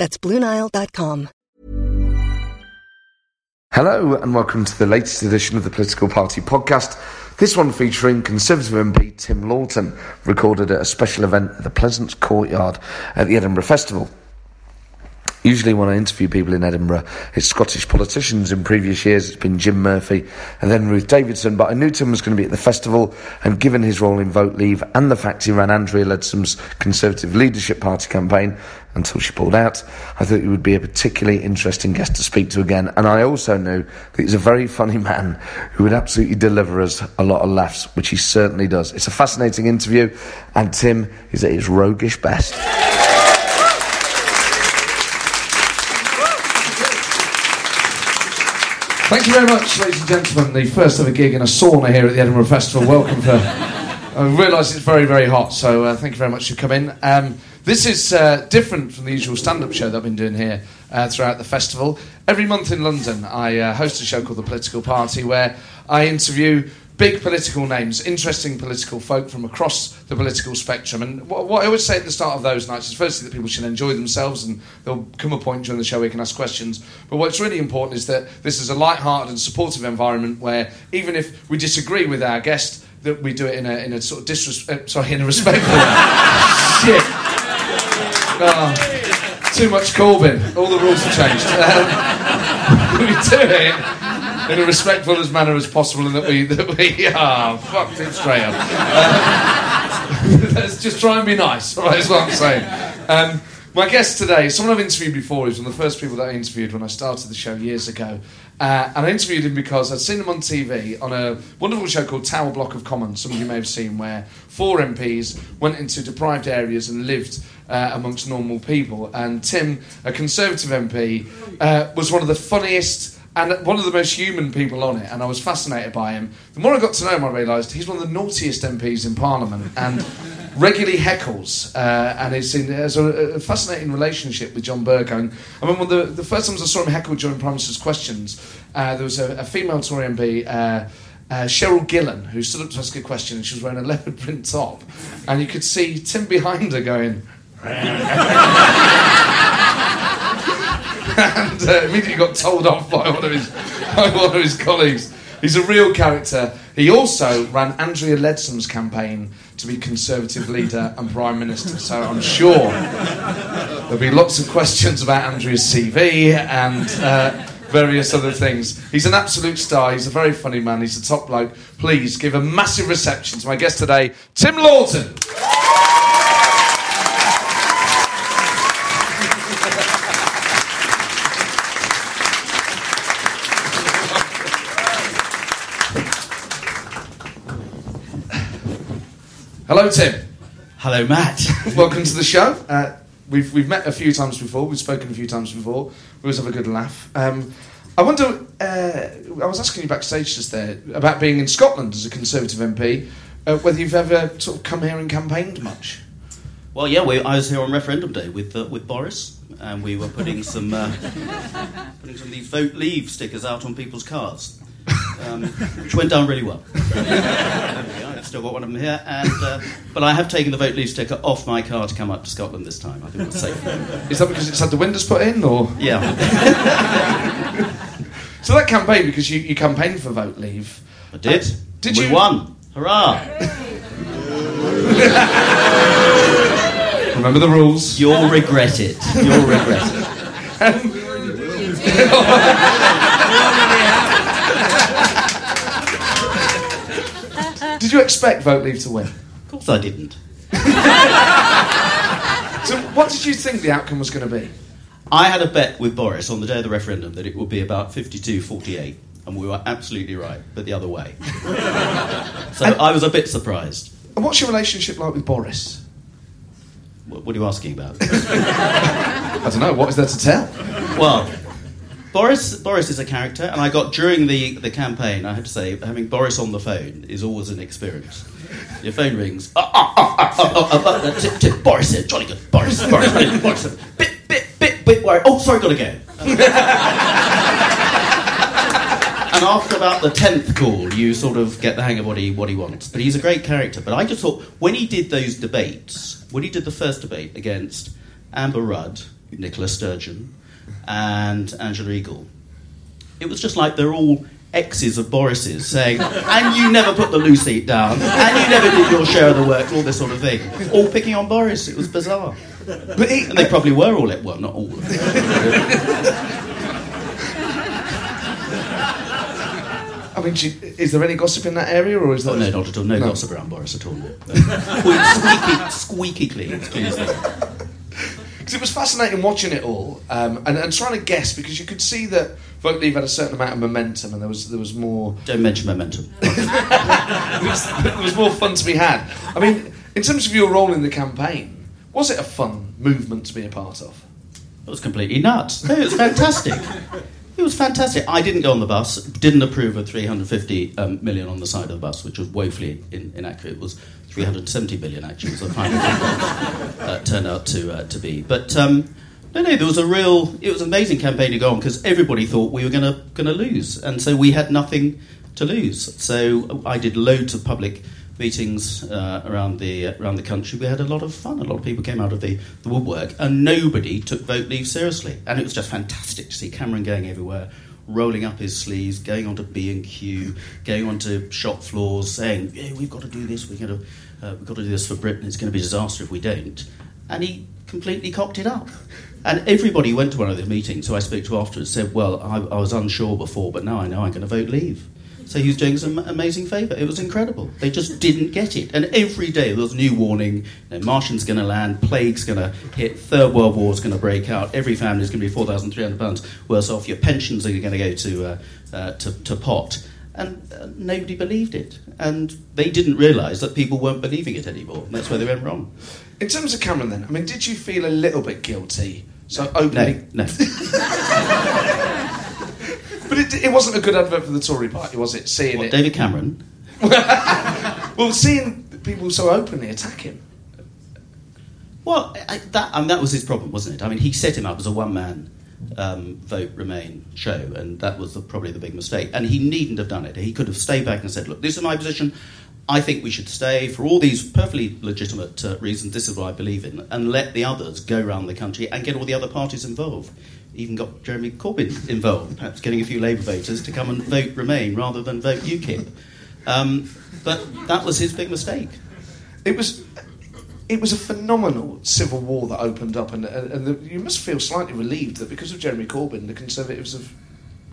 That's BlueNile.com. Hello, and welcome to the latest edition of the Political Party podcast. This one featuring Conservative MP Tim Loughton, recorded at a special event at the Pleasance Courtyard at the Edinburgh Festival. Usually, when I interview people in Edinburgh, it's Scottish politicians. In previous years, it's been Jim Murphy and then Ruth Davidson. But I knew Tim was going to be at the festival, and given his role in Vote Leave and the fact he ran Andrea Leadsom's Conservative Leadership Party campaign until she pulled out, I thought he would be a particularly interesting guest to speak to again. And I also knew that he's a very funny man who would absolutely deliver us a lot of laughs, which he certainly does. It's a fascinating interview, and Tim is at his roguish best. Thank you very much, ladies and gentlemen. The first ever gig in a sauna here at the Edinburgh Festival. Welcome for. I realise it's very, very hot, so uh, thank you very much for coming. Um, this is uh, different from the usual stand up show that I've been doing here uh, throughout the festival. Every month in London, I uh, host a show called The Political Party where I interview big political names, interesting political folk from across the political spectrum. And what, what, I always say at the start of those nights is firstly that people should enjoy themselves and there'll come a point during the show where you can ask questions. But what's really important is that this is a light-hearted and supportive environment where even if we disagree with our guest, that we do it in a, in a sort of disrespect, uh, sorry, in a respectful way. Shit. Oh, too much Corbyn. All the rules have changed. Um, we do it in a respectful as manner as possible, and that we that we ah fucked it straight up. Uh, let's just try and be nice. That's what I'm saying. Um, my guest today, someone I've interviewed before, is one of the first people that I interviewed when I started the show years ago. Uh, and I interviewed him because I'd seen him on TV on a wonderful show called Tower Block of Commons, some of you may have seen, where four MPs went into deprived areas and lived uh, amongst normal people. And Tim, a Conservative MP, uh, was one of the funniest and one of the most human people on it, and I was fascinated by him. The more I got to know him, I realised he's one of the naughtiest MPs in Parliament and regularly heckles, uh, and is in, has a, a, fascinating relationship with John. And I remember the, the first times I saw him heckle during Prime Minister's questions, uh, there was a, a, female Tory MP. Uh, uh, Cheryl Gillan, who stood up to ask a question, and she was wearing a leopard print top, and you could see Tim behind her going, and uh, immediately got told off by one of his by one of his colleagues. He's a real character. He also ran Andrea Leadsom's campaign to be Conservative leader and Prime Minister. So I'm sure there'll be lots of questions about Andrea's CV and uh, various other things. He's an absolute star. He's a very funny man. He's a top bloke. Please give a massive reception to my guest today, Tim Loughton. Hello, Tim. Hello, Matt. Welcome to the show. Uh, we've, we've met a few times before, we've spoken a few times before. We always have a good laugh. Um, I wonder, uh, I was asking you backstage just there about being in Scotland as a Conservative MP, uh, whether you've ever sort of come here and campaigned much. Well, yeah, we, I was here on referendum day with uh, with Boris, and we were putting some uh, putting some of these vote leave stickers out on people's cars um, which went down really well. I've still got one of them here, and uh, but I have taken the vote leave sticker off my car to come up to Scotland this time. I think it's safe. Is that because it's had the windows put in, or yeah? so that campaign because you, you campaigned for vote leave. I did. Uh, did we you? won? Hurrah! Remember the rules. You'll regret it. You'll regret it. Did you expect Vote Leave to win? Of course I didn't. so, what did you think the outcome was going to be? I had a bet with Boris on the day of the referendum that it would be about 52 48, and we were absolutely right, but the other way. so and, I was a bit surprised. And what's your relationship like with Boris? What, what are you asking about? I don't know. What is there to tell? well, Boris Boris is a character, and I got during the, the campaign. I have to say, having Boris on the phone is always an experience. Your phone rings. Tip, Boris here, jolly good. Boris, Boris, Boris, Boris. Bit, bit, bit, bit worried. Oh, sorry, gotta go. and after about the tenth call, you sort of get the hang of what he what he wants. But he's a great character. But I just thought when he did those debates, when he did the first debate against Amber Rudd, Nicola Sturgeon, and Angela Eagle, it was just like they're all exes of Boris's saying, and you never put the loo seat down, and you never did your share of the work, all this sort of thing. All picking on Boris. It was bizarre. But he, and they probably were all at well, not all of them. I mean, she, is there any gossip in that area, or is oh, that? Oh, no, not at all. No, no. gossip around Boris at all. squeaky, squeaky clean. Excuse me. Because it was fascinating watching it all um, and, and trying to guess because you could see that Vote Leave had a certain amount of momentum and there was there was more. Don't mention momentum. there, was, there was more fun to be had. I mean, in terms of your role in the campaign, was it a fun movement to be a part of? It was completely nuts. it was fantastic. It was fantastic. I didn't go on the bus, didn't approve of 350 um, million on the side of the bus, which was woefully in, inaccurate. It was 370 million, actually, was the final turned out to, uh, to be. But um, no, no, there was a real, it was an amazing campaign to go on because everybody thought we were going to going to lose. And so we had nothing to lose. So I did loads of public meetings uh, around the uh, around the country, we had a lot of fun. A lot of people came out of the, the woodwork, and nobody took vote leave seriously. And it was just fantastic to see Cameron going everywhere, rolling up his sleeves, going onto B and Q, going onto shop floors, saying, "Yeah, we've got to do this. We're going to uh, we've got to do this for Britain. It's going to be a disaster if we don't." And he completely cocked it up. And everybody went to one of the meetings who I spoke to afterwards said, Well, I, I was unsure before, but now I know I'm going to vote leave. So he was doing us an amazing favour. It was incredible. They just didn't get it. And every day there was a new warning you know, Martian's going to land, plague's going to hit, Third World War's going to break out, every family is going to be £4,300 worse off, your pensions are going to go to, uh, uh, to, to pot. And uh, nobody believed it. And they didn't realise that people weren't believing it anymore. And that's where they went wrong. In terms of Cameron, then, I mean, did you feel a little bit guilty? So openly. No, no. But it, it wasn't a good advert for the Tory party, was it? Seeing what, it. David Cameron? well, seeing people so openly attack him. Well, I, that, I mean, that was his problem, wasn't it? I mean, he set him up as a one man um, vote Remain show, and that was the, probably the big mistake. And he needn't have done it. He could have stayed back and said, Look, this is my position. I think we should stay for all these perfectly legitimate uh, reasons. This is what I believe in, and let the others go around the country and get all the other parties involved even got Jeremy Corbyn involved, perhaps getting a few Labour voters to come and vote Remain rather than vote UKIP. Um, but that was his big mistake. It was. It was a phenomenal civil war that opened up, and, and, and the, you must feel slightly relieved that because of Jeremy Corbyn, the Conservatives have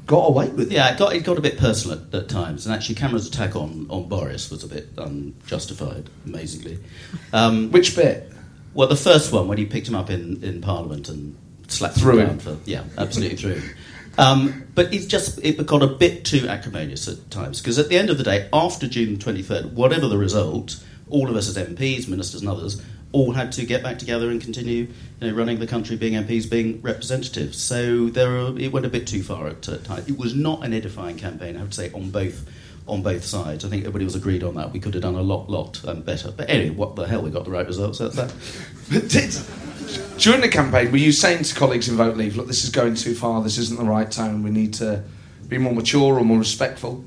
got away with it. Yeah, it got, it got a bit personal at, at times, and actually Cameron's attack on, on Boris was a bit unjustified, amazingly. Um, Which bit? Well, the first one, when he picked him up in, in Parliament and slapped through him. For, yeah, absolutely through him. Um, but it's just it got a bit too acrimonious at times because at the end of the day, after June 23rd, whatever the result, all of us as MPs, ministers, and others all had to get back together and continue you know, running the country, being MPs, being representatives. So there, are, it went a bit too far at times. It was not an edifying campaign, I have to say, on both on both sides. I think everybody was agreed on that. We could have done a lot, lot um, better. But anyway, what the hell? We got the right results. That's that. During the campaign, were you saying to colleagues in Vote Leave, look, this is going too far, this isn't the right tone, we need to be more mature or more respectful?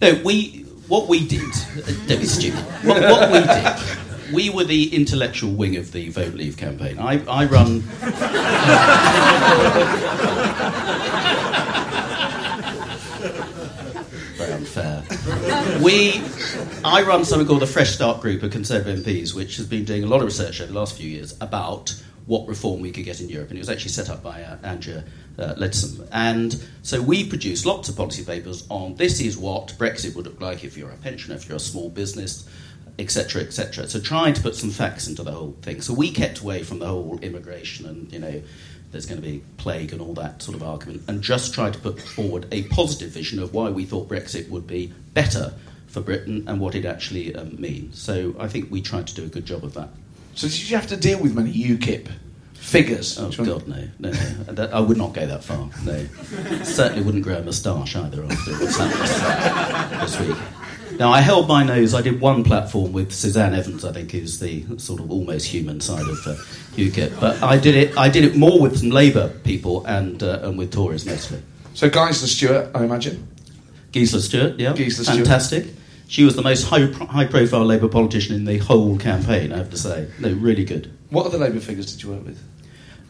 No, we, what we did, uh, don't be stupid, what, what we did, we were the intellectual wing of the Vote Leave campaign. I, I run. Very unfair. We, I run something called the Fresh Start Group of Conservative MPs, which has been doing a lot of research over the last few years about what reform we could get in Europe. And it was actually set up by uh, Andrea uh. And so we produced lots of policy papers on this is what Brexit would look like if you're a pensioner, if you're a small business, etc., etc. So trying to put some facts into the whole thing. So we kept away from the whole immigration and, you know, there's going to be plague and all that sort of argument, and just tried to put forward a positive vision of why we thought Brexit would be better for Britain and what it actually um, means. So I think we tried to do a good job of that. So did you have to deal with many UKIP Figures. Oh God, no, no, no. That- I would not go that far. No, certainly wouldn't grow a moustache either after what's happened this, week. Now, I held my nose. I did one platform with Suzanne Evans. I think is the sort of almost human side of uh, UKIP. But I did it. I did it more with some Labour people and uh, and with Tories mostly. So, Geisler Stuart, I imagine. Gisela Stuart, yeah, Gisela Stuart. fantastic. She was the most high, high profile Labour politician in the whole campaign. I have to say, no, really good. What other Labour figures did you work with?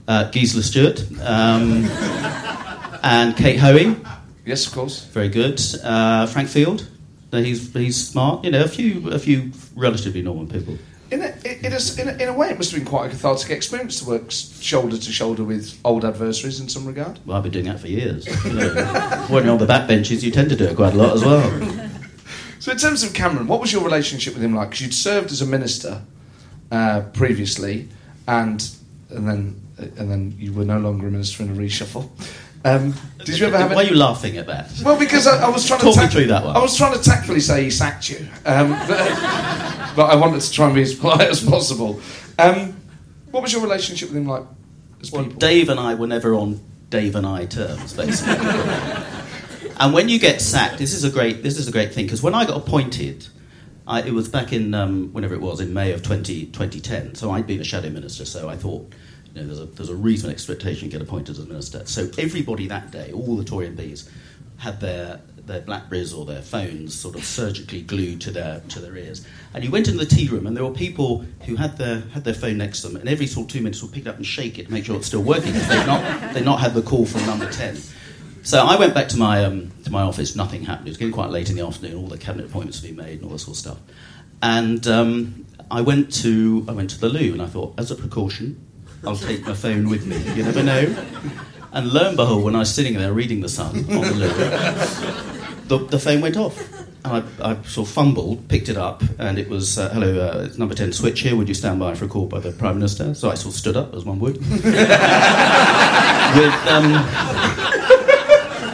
Uh, Gisela Stuart um, and Kate Hoey. Yes, of course. Very good. Uh, Frank Field. He's he's smart. You know, a few a few relatively normal people. In a, in, a, in, a, in a way, it must have been quite a cathartic experience to work shoulder to shoulder with old adversaries in some regard. Well, I've been doing that for years. You know, when you're on the backbenches, you tend to do it quite a lot as well. So, in terms of Cameron, what was your relationship with him like? Because you'd served as a minister uh, previously, and and then and then you were no longer a minister in a reshuffle. Um, did you ever have? Why are you laughing at that? well, because I, I was trying Talk to me through that one. I was trying to tactfully say he sacked you, um, but, but I wanted to try and be as polite as possible. Um, what was your relationship with him like? As Well, people? Dave and I were never on Dave and I terms, basically. and when you get sacked, this is a great this is a great thing because when I got appointed, I, it was back in um, whenever it was in May of 20, 2010. So I'd been a shadow minister, so I thought. You know, there's a, there's a reasonable expectation to get appointed as minister. So everybody that day, all the Tory MPs, had their their Blackberries or their phones sort of surgically glued to their to their ears. And you went into the tea room, and there were people who had their had their phone next to them, and every sort of two minutes would pick it up and shake it to make sure it's still working because they'd not they'd not had the call from number ten. So I went back to my um, to my office. Nothing happened. It was getting quite late in the afternoon. All the cabinet appointments had been made and all this sort of stuff. And um, I went to I went to the loo, and I thought, as a precaution, I'll take my phone with me. You never know. And lo and behold, when I was sitting there reading the Sun on the loo, the, the phone went off. And I, I sort of fumbled, picked it up, and it was, uh, hello, uh, it's number 10 switch here. Would you stand by for a call by the Prime Minister? So I sort of stood up, as one would. with, um,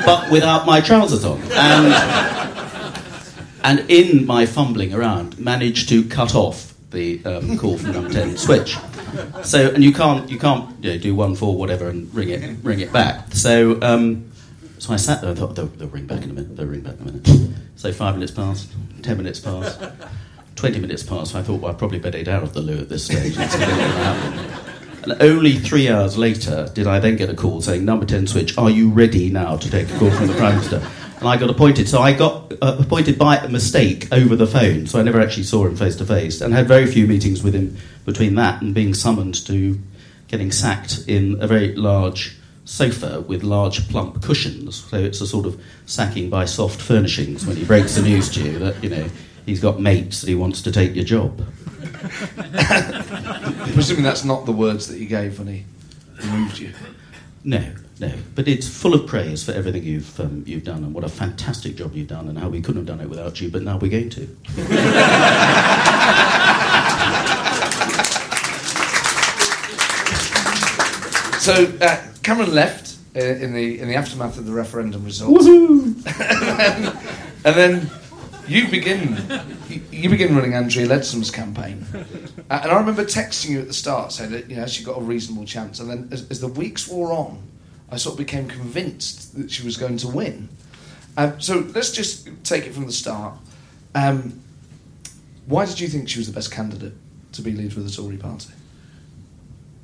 but without my trousers on. And, and in my fumbling around, managed to cut off the um, call from number 10 switch. So, and you can't, you can't you know, do one four whatever and ring it, ring it back. So, um, so I sat there and thought, they'll, they'll ring back in a minute, they'll ring back in a minute. So five minutes passed, ten minutes passed, twenty minutes passed. I thought, well, I probably better get out of the loo at this stage. And only three hours later did I then get a call saying, number 10 switch, are you ready now to take a call from the Prime Minister? And I got appointed. So I got uh, appointed by mistake over the phone. So I never actually saw him face to face and had very few meetings with him between that and being summoned to getting sacked in a very large sofa with large plump cushions. So it's a sort of sacking by soft furnishings when he breaks the news to you that, you know, he's got mates that he wants to take your job. Presuming that's not the words that he gave when he removed you. No, no. But it's full of praise for everything you've um, you've done and what a fantastic job you've done and how we couldn't have done it without you, but now we're going to. So uh, Cameron left uh, in the in the aftermath of the referendum results, and then you begin you, begin running Andrea Leadsom's campaign. Uh, and I remember texting you at the start saying that you know she got a reasonable chance, and then as, as the weeks wore on, I sort of became convinced that she was going to win. Um, so let's just take it from the start. Um, why did you think she was the best candidate to be leader of the Tory party?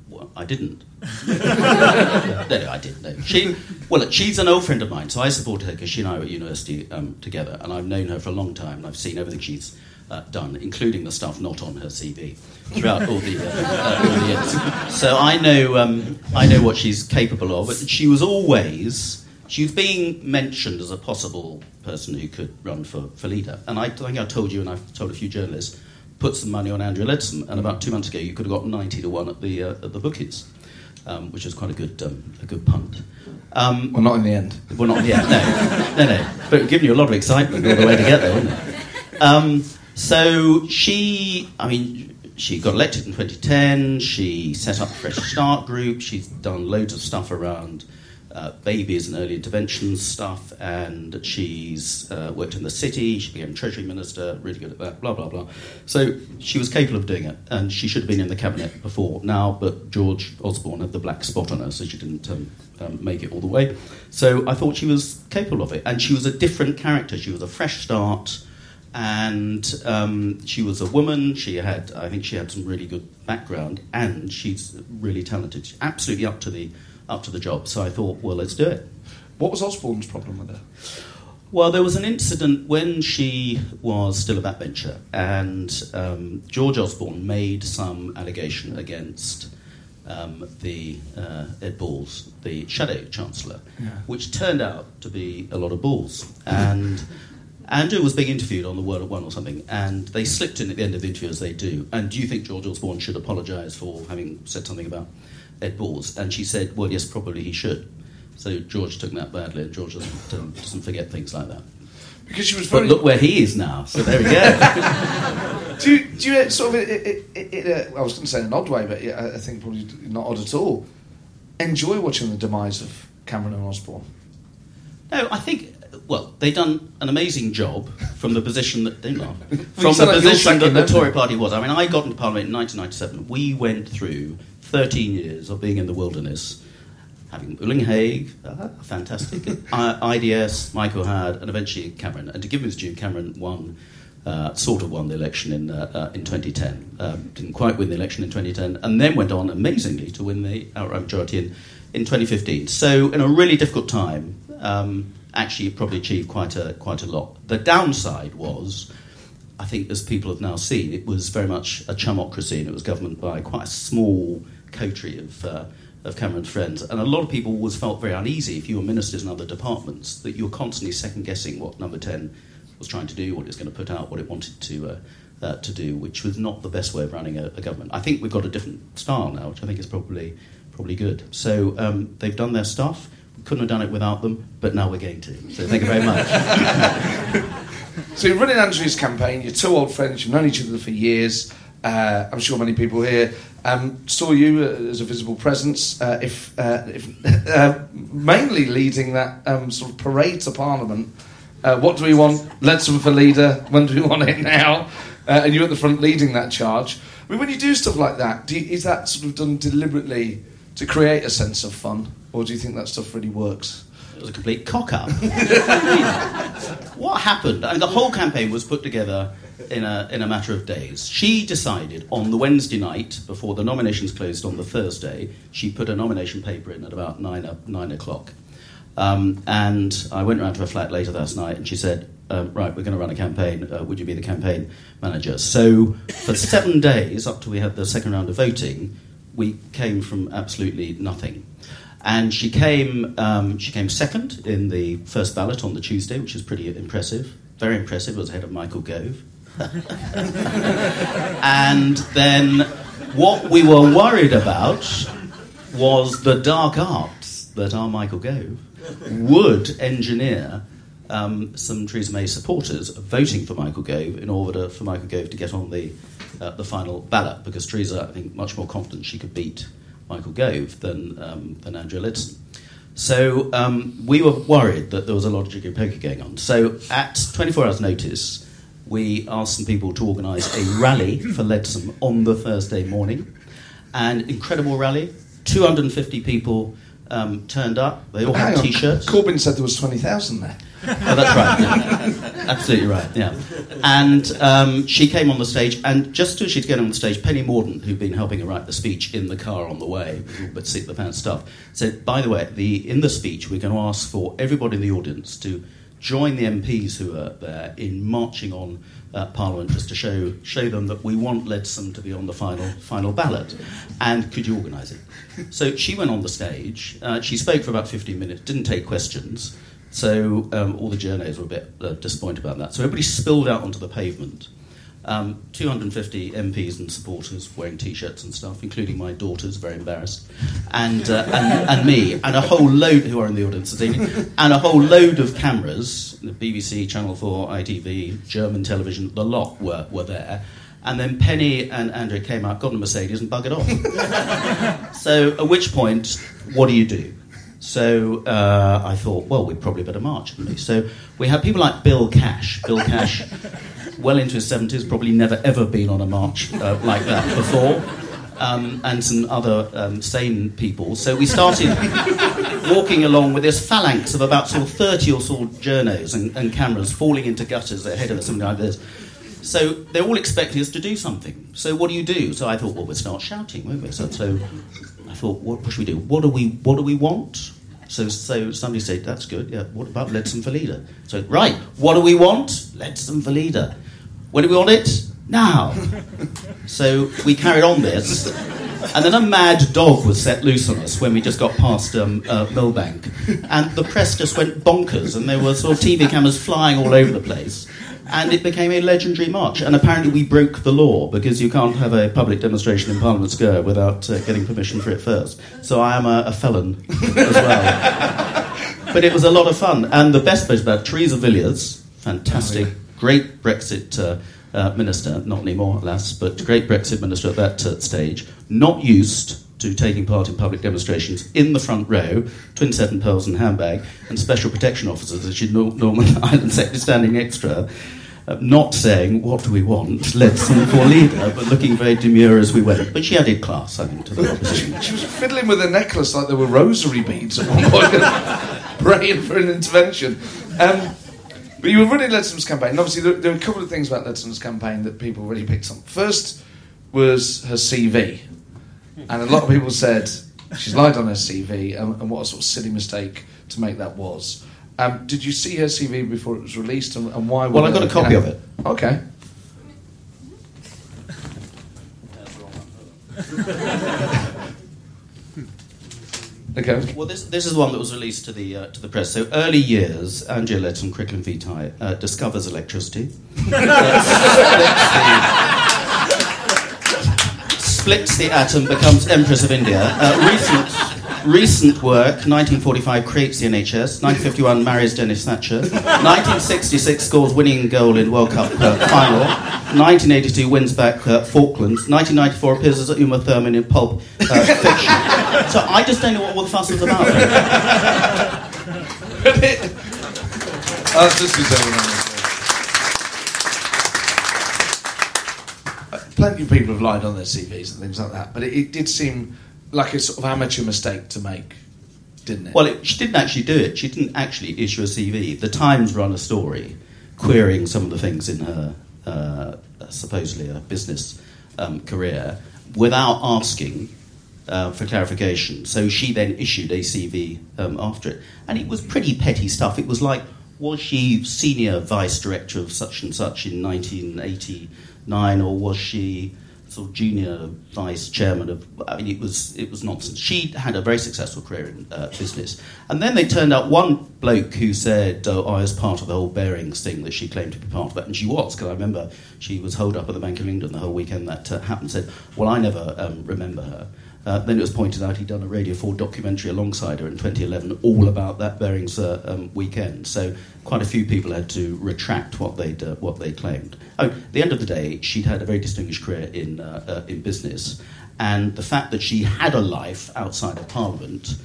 Well, I didn't. No, no, I didn't. No. She, well, look, she's an old friend of mine, so I supported her because she and I were at university um, together, and I've known her for a long time, and I've seen everything she's uh, done, including the stuff not on her CV, throughout all the, uh, uh, all the years. So I know, um, I know what she's capable of. She was always, she was being mentioned as a possible person who could run for, for leader, and I think I told you, and I've told a few journalists put some money on Andrea Leadsom, and about two months ago you could have got 90 to 1 at the, uh, at the bookies, um, which was quite a good, um, a good punt. Um, Well, not in the end. well, not yet, no. No, no. But it giving you a lot of excitement all the way to get there, wasn't it? Um, so she, I mean, she got elected in 2010. She set up Fresh Start group. She's done loads of stuff around uh, babies and early intervention stuff, and she's uh, worked in the city. She became Treasury Minister, really good at that, blah, blah, blah. So she was capable of doing it, and she should have been in the cabinet before now, but George Osborne had the black spot on her, so she didn't um, um, make it all the way. So I thought she was capable of it, and she was a different character. She was a fresh start and um, she was a woman. She had, I think, she had some really good background, and she's really talented. She's absolutely up to the up to the job. So I thought, well, let's do it. What was Osborne's problem with her? Well, there was an incident when she was still a backbencher, and um, George Osborne made some allegation against um, the uh, Ed Balls, the shadow chancellor, yeah. which turned out to be a lot of balls. And Andrea was being interviewed on the World at One or something, and they slipped in at the end of the interview as they do. And do you think George Osborne should apologise for having said something about Ed Balls? And she said, well, yes, probably he should. So George took that badly, and George doesn't, doesn't forget things like that. Because she was very. But look where he is now. So there we go. do, you, do you sort of, it, it, it, uh, I was going to say in an odd way, but I think probably not odd at all, enjoy watching the demise of Cameron and Osborne? No, I think well, they've done an amazing job from the position that they laugh from the position that the Tory Party was. I mean, I got into Parliament in 1997. We went through 13 years of being in the wilderness, having Hague, uh, fantastic, IDS, Michael Howard, and eventually Cameron. And to give him his due, Cameron won. Uh, sort of won the election in uh, uh in 2010. Um, didn't quite win the election in 2010, and then went on amazingly to win the outright majority in, in 2015. So, in a really difficult time, um, actually probably achieved quite a quite a lot. The downside was, I think, as people have now seen, it was very much a chumocracy, and it was governed by quite a small coterie of. Uh, of Cameron's friends, and a lot of people always felt very uneasy if you were ministers in other departments that you were constantly second guessing what Number Ten was trying to do, what it was going to put out, what it wanted to uh, uh, to do, which was not the best way of running a, a, government. I think we've got a different style now, which I think is probably probably good. So um, they've done their stuff couldn't have done it without them, but now we're going to. So thank you very much. so you're running Andrea's campaign, you're two old friends, you've known each other for years. Uh, I'm sure many people here um, saw you uh, as a visible presence, uh, if, uh, if uh, mainly leading that um, sort of parade to Parliament. Uh, what do we want? Leadsom for leader. When do we want it now? and you're at the front leading that charge. I mean, when you do stuff like that, you, is that sort of done deliberately to create a sense of fun? Or do you think that stuff really works? It was a complete cock up. what happened? I mean, the whole campaign was put together in a, in a matter of days. She decided on the Wednesday night, before the nominations closed on the Thursday, she put a nomination paper in at about nine, nine o'clock. Um, and I went round to her flat later that night and she said, um, Right, we're going to run a campaign. Uh, would you be the campaign manager? So for seven days, up till we had the second round of voting, we came from absolutely nothing. And she came, um, she came second in the first ballot on the Tuesday, which is pretty impressive. Very impressive, was ahead of Michael Gove. and then what we were worried about was the dark arts that our Michael Gove would engineer um, some Theresa May supporters voting for Michael Gove in order for Michael Gove to get on the, uh, the final ballot, because Theresa, I think, much more confident she could beat Michael Gove than, um, than Andrea Leadsom. So um, we were worried that there was a lot of jiggy poker going on. So at 24 hours' notice, we asked some people to organise a rally for Leadsom on the Thursday morning. And incredible rally, 250 people um, turned up. They all had T-shirts. Corbyn said there was 20,000 there. Oh, that's right. Yeah. Absolutely right. Yeah. And um, she came on the stage, and just as she'd get on the stage, Penny Mordaunt, who'd been helping her write the speech in the car on the way, but seat the fan stuff, said, "By the way, the in the speech, we're going to ask for everybody in the audience to." Join the MPs who are there in marching on uh, Parliament just to show show them that we want Leadsom to be on the final final ballot, and could you organise it? So she went on the stage. Uh, she spoke for about 15 minutes, didn't take questions. So um, all the journos were a bit uh, disappointed about that. So everybody spilled out onto the pavement. Um, 250 MPs and supporters wearing T-shirts and stuff, including my daughters, very embarrassed, and, uh, and, and me, and a whole load who are in the audience this evening, and a whole load of cameras, the BBC, Channel 4, ITV, German television, the lot were, were there. And then Penny and Andrea came out, got a Mercedes, and buggered off. so, at which point, what do you do? So uh, I thought, well, we'd probably better march, we? So we had people like Bill Cash. Bill Cash, well into his 70s, probably never ever been on a march uh, like that before. Um, and some other um, sane people. So we started walking along with this phalanx of about sort of 30 or so journos and, and cameras falling into gutters ahead of us, something like this. So they're all expecting us to do something. So what do you do? So I thought, well, we'll start shouting, won't we? So, so I thought, what should we do? What do we What do we want? So, so somebody said, that's good. Yeah. What about for leader? So right, what do we want? For leader. When do we want it? Now. so we carried on this. And then a mad dog was set loose on us when we just got past um, uh, Millbank. And the press just went bonkers, and there were sort of TV cameras flying all over the place and it became a legendary march. And apparently, we broke the law because you can't have a public demonstration in Parliament Square without uh, getting permission for it first. So I am a, a felon as well. but it was a lot of fun. And the best part about Theresa Villiers, fantastic, oh, yeah. great Brexit. Uh, uh, minister, not anymore, alas, but great Brexit minister at that uh, stage, not used to taking part in public demonstrations in the front row, twin set seven pearls and handbag, and special protection officers, as you know, Norman Ireland sector standing extra, uh, not saying, what do we want, let's for leader, but looking very demure as we went. But she added class, I think, to the opposition. she was fiddling with a necklace like there were rosary beads at one point, praying for an intervention. Um, but you were running Leadsom's campaign, and obviously there, there, were a couple of things about Leadsom's campaign that people really picked on. First was her CV, and a lot of people said she's lied on her CV, and, and what a sort of silly mistake to make that was. Um, did you see her CV before it was released, and, and why? Well, I got a copy of it. Okay. okay. Well, this, this is one that was released to the uh, to the press. So, early years, Angela Leadsom Cricklin Vitae uh, discovers electricity. splits the atom, becomes Empress of India. Uh, recent, recent work, 1945, creates the NHS. 1951, marries Denis Thatcher. 1966, scores winning goal in World Cup uh, final. 1982, wins back uh, Falklands. 1994, appears as Uma Thurman in Pulp uh, Fiction. So I just don't know what all the fuss is about. That's just because plenty of people have lied on their CVs and things like that, but it, it did seem like a sort of amateur mistake to make, didn't it? Well, it, she didn't actually do it. She didn't actually issue a CV. The Times run a story querying some of the things in her uh, supposedly a business um, career without asking uh, for clarification. So she then issued a CV um, after it, and it was pretty petty stuff. It was like, was she senior vice director of such and such in 1989, or was she sort of junior vice chairman of? I mean, it was it was nonsense. She had a very successful career in uh, business, and then they turned out one bloke who said, "Oh, I was part of the whole Barings thing that she claimed to be part of it," and she was because I remember she was holed up at the Bank of England the whole weekend that uh, happened. Said, "Well, I never um, remember her." Uh, then it was pointed out he'd done a Radio 4 documentary alongside her in 2011, all about that Barings uh, um, weekend. So quite a few people had to retract what they'd uh, what they claimed. Oh, at the end of the day, she'd had a very distinguished career in uh, uh, in business, and the fact that she had a life outside of Parliament.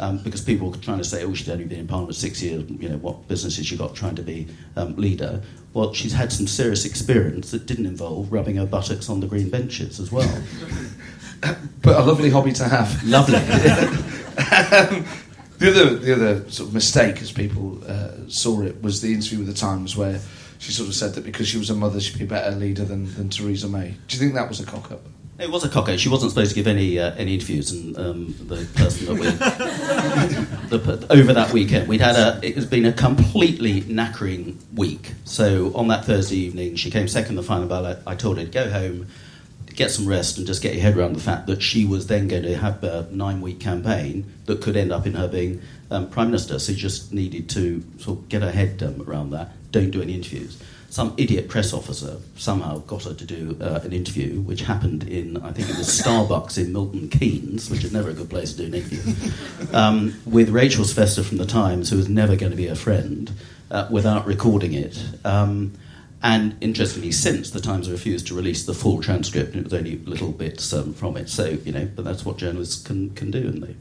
Um, because people were trying to say, oh, she'd only been in Parliament six years, you know, what business has she got trying to be um, leader? Well, she's had some serious experience that didn't involve rubbing her buttocks on the green benches as well. but a lovely hobby to have. Lovely. um, the other, the other sort of mistake, as people uh, saw it, was the interview with the Times where she sort of said that because she was a mother, she'd be a better leader than, than Theresa May. Do you think that was a cock up? It was a cock up. She wasn't supposed to give any uh, any interviews, and um, the person that we the, over that weekend we'd had a it has been a completely knackering week. So on that Thursday evening, she came second in the final ballot. I told her to go home get some rest and just get your head around the fact that she was then going to have a nine week campaign that could end up in her being um, Prime Minister. So she just needed to sort of get her head um, around that. Don't do any interviews. Some idiot press officer somehow got her to do uh, an interview, which happened in, I think it was Starbucks in Milton Keynes, which is never a good place to do an interview, um, with Rachel Sylvester from The Times, who was never going to be a friend, uh, without recording it. Um, and interestingly, since the Times refused to release the full transcript, it was only little bits um, from it. So you know, but that's what journalists can can do, and they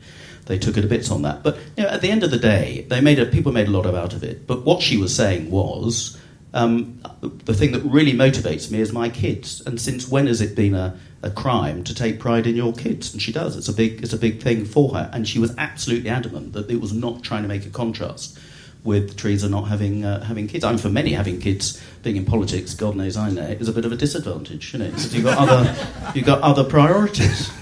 they took it to bits on that. But you know, at the end of the day, they made a, people made a lot of out of it. But what she was saying was. Um, the thing that really motivates me is my kids. And since when has it been a, a crime to take pride in your kids? And she does. It's a big, it's a big thing for her. And she was absolutely adamant that it was not trying to make a contrast with Theresa not having uh, having kids. I mean, for many, having kids, being in politics, God knows I know, is a bit of a disadvantage, you know, because you've got other you've got other priorities.